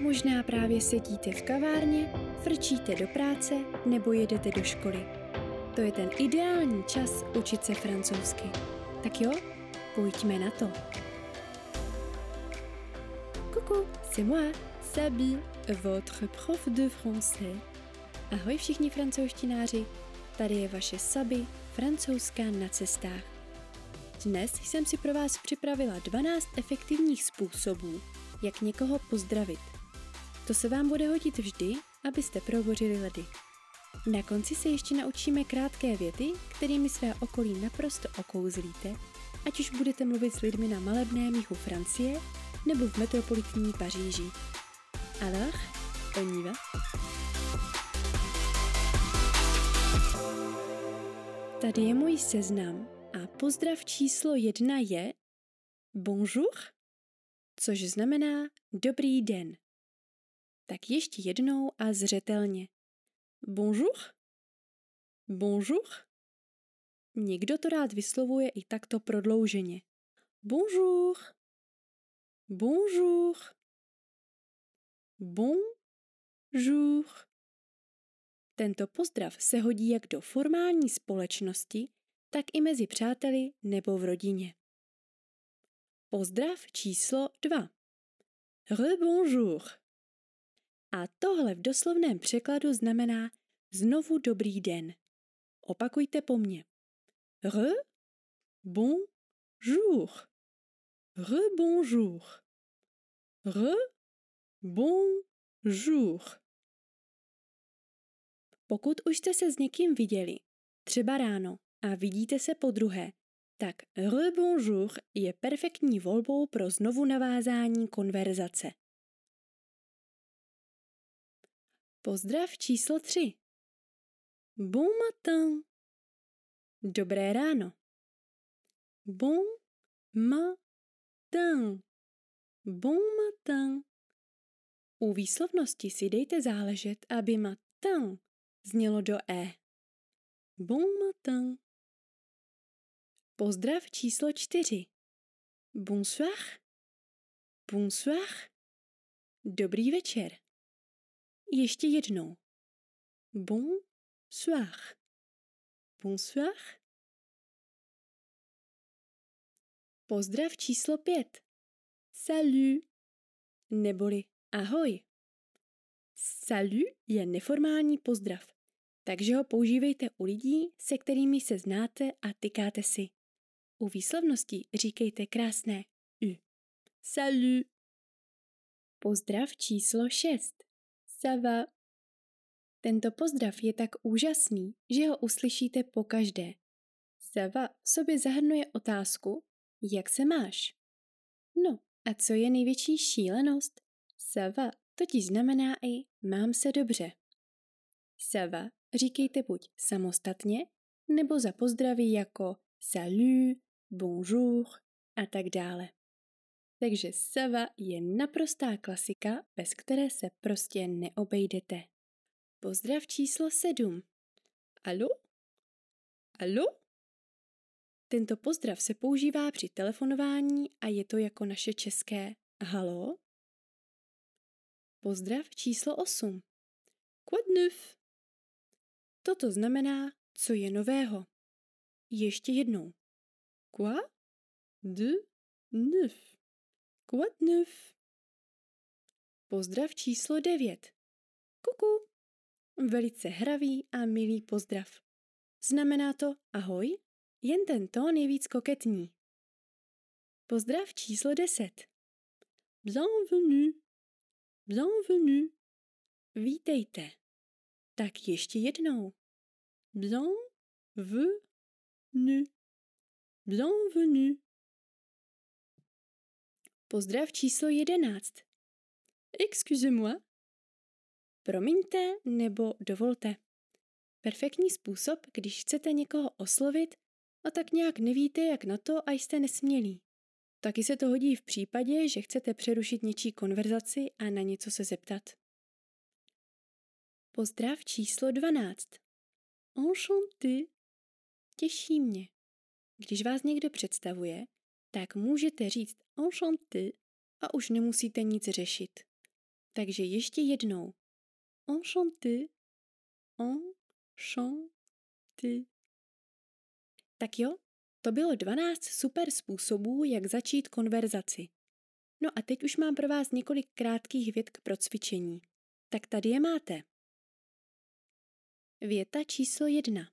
Možná právě sedíte v kavárně, frčíte do práce nebo jedete do školy. To je ten ideální čas učit se francouzsky. Tak jo, pojďme na to. Coucou, c'est moi, Sabi, votre prof de français. Ahoj všichni francouzštináři, tady je vaše Sabi, francouzská na cestách. Dnes jsem si pro vás připravila 12 efektivních způsobů, jak někoho pozdravit. To se vám bude hodit vždy, abyste prohořili ledy. Na konci se ještě naučíme krátké věty, kterými své okolí naprosto okouzlíte, ať už budete mluvit s lidmi na malebném jihu Francie nebo v metropolitní Paříži. Alors, on y va? Tady je můj seznam a pozdrav číslo jedna je bonjour, což znamená dobrý den. Tak ještě jednou a zřetelně. Bonjour? Bonjour? Někdo to rád vyslovuje i takto prodlouženě. Bonjour. Bonjour. Bonjour. Tento pozdrav se hodí jak do formální společnosti, tak i mezi přáteli nebo v rodině. Pozdrav číslo 2. Rebonjour. A tohle v doslovném překladu znamená znovu dobrý den. Opakujte po mně. Re, bon, jour. Re, bonjour. Re, bon, jour. Pokud už jste se s někým viděli, třeba ráno, a vidíte se po druhé, tak re bonjour je perfektní volbou pro znovu navázání konverzace. Pozdrav číslo 3. Bon matin. Dobré ráno. Bon matin. Bon matin. U výslovnosti si dejte záležet, aby matin znělo do e. Bon matin. Pozdrav číslo čtyři. Bonsoir. Bonsoir. Dobrý večer. Ještě jednou. Bonsoir. Bonsoir. Pozdrav číslo pět. Salut. Neboli ahoj. Salut je neformální pozdrav, takže ho používejte u lidí, se kterými se znáte a tykáte si. U výslovnosti říkejte krásné U. Salut. Pozdrav číslo 6. Sava. Tento pozdrav je tak úžasný, že ho uslyšíte po každé. Sava v sobě zahrnuje otázku, jak se máš? No a co je největší šílenost? Sava totiž znamená i mám se dobře. Sava říkejte buď samostatně, nebo za pozdravy jako salut, bonjour a tak dále. Takže sava je naprostá klasika, bez které se prostě neobejdete. Pozdrav číslo 7. Alo? Alo? Tento pozdrav se používá při telefonování a je to jako naše české halo. Pozdrav číslo 8. Quoi? Toto znamená, co je nového. Ještě jednou. Quoi de neuf? Quoi neuf? Pozdrav číslo 9. Kuku. Velice hravý a milý pozdrav. Znamená to ahoj, jen ten tón je víc koketní. Pozdrav číslo 10. Bienvenue. Bienvenue. Vítejte. Tak ještě jednou. Bienvenue. Bienvenue. Pozdrav číslo 11. Excusez-moi. Promiňte nebo dovolte. Perfektní způsob, když chcete někoho oslovit a tak nějak nevíte, jak na to a jste nesmělí. Taky se to hodí v případě, že chcete přerušit něčí konverzaci a na něco se zeptat. Pozdrav číslo 12. Enchanté. Těší mě. Když vás někdo představuje, tak můžete říct enchanté a už nemusíte nic řešit. Takže ještě jednou. Enchanté, enchanté. Tak jo, to bylo 12 super způsobů, jak začít konverzaci. No a teď už mám pro vás několik krátkých vět k procvičení. Tak tady je máte. Věta číslo jedna.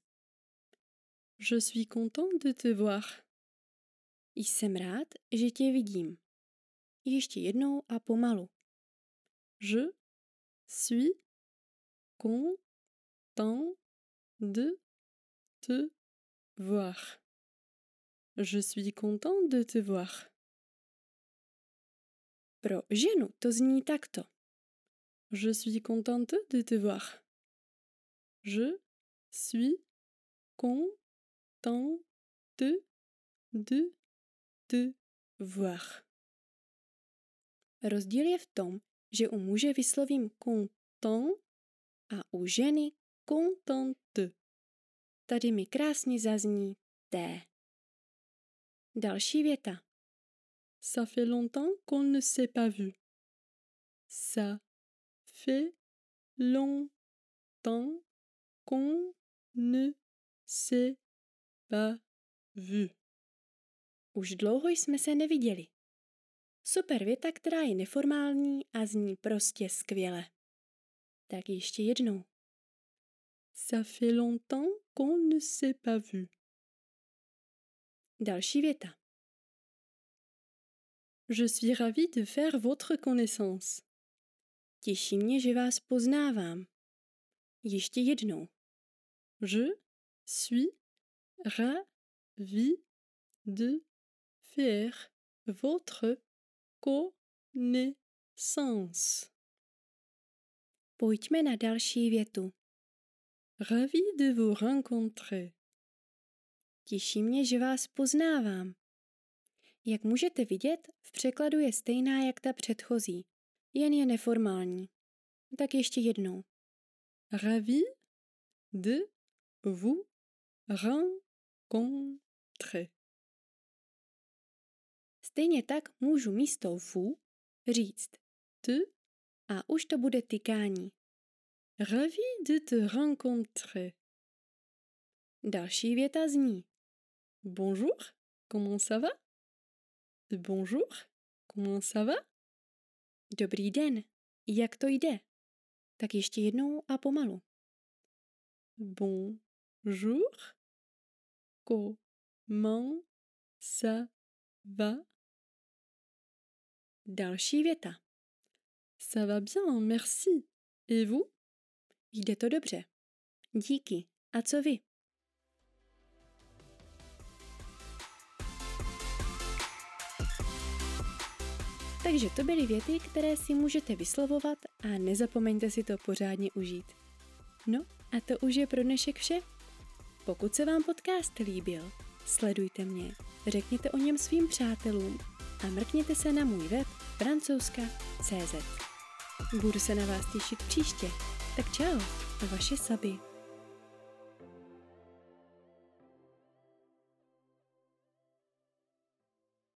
Je suis content de te voir. Jsem rád, že tě vidím. Ještě jednou a pomalu. Je suis content de te voir. Je suis content de te voir. Pro ženu to zní takto. Je suis contente de te voir. Je suis contente de te voir. Rozdíl je v tom, že u muže vyslovím content a u ženy contente. Tady mi krásně zazní T. Další věta. Ça fait longtemps qu'on ne s'est pas vu. Ça fait longtemps qu'on ne s'est pas vu. Už dlouho jsme se neviděli. Super věta, která je neformální a zní prostě skvěle. Tak ještě jednou. Ça fait longtemps qu'on ne s'est pas vu. Další věta. Je suis ravi de faire votre connaissance. Těší mě, že vás poznávám. Ještě jednou. Je suis ravi de faire votre connaissance. Pojďme na další větu. Ravi de vous rencontrer. Těší mě, že vás poznávám. Jak můžete vidět, v překladu je stejná jak ta předchozí, jen je neformální. Tak ještě jednou. Ravi de vous rencontrer. Stejně tak můžu místo vous říct t a už to bude tykání. Ravi de te rencontrer. Další věta zní Bonjour, comment ça va? Bonjour, comment ça va? Dobrý den, jak to jde? Tak ještě jednou a pomalu. Bonjour, comment ça va? Další věta. Ça va bien, merci. Et vous? Jde to dobře. Díky. A co vy? Takže to byly věty, které si můžete vyslovovat a nezapomeňte si to pořádně užít. No a to už je pro dnešek vše. Pokud se vám podcast líbil, sledujte mě, řekněte o něm svým přátelům a mrkněte se na můj web francouzska.cz. Budu se na vás těšit příště. Tak čau, vaše Saby.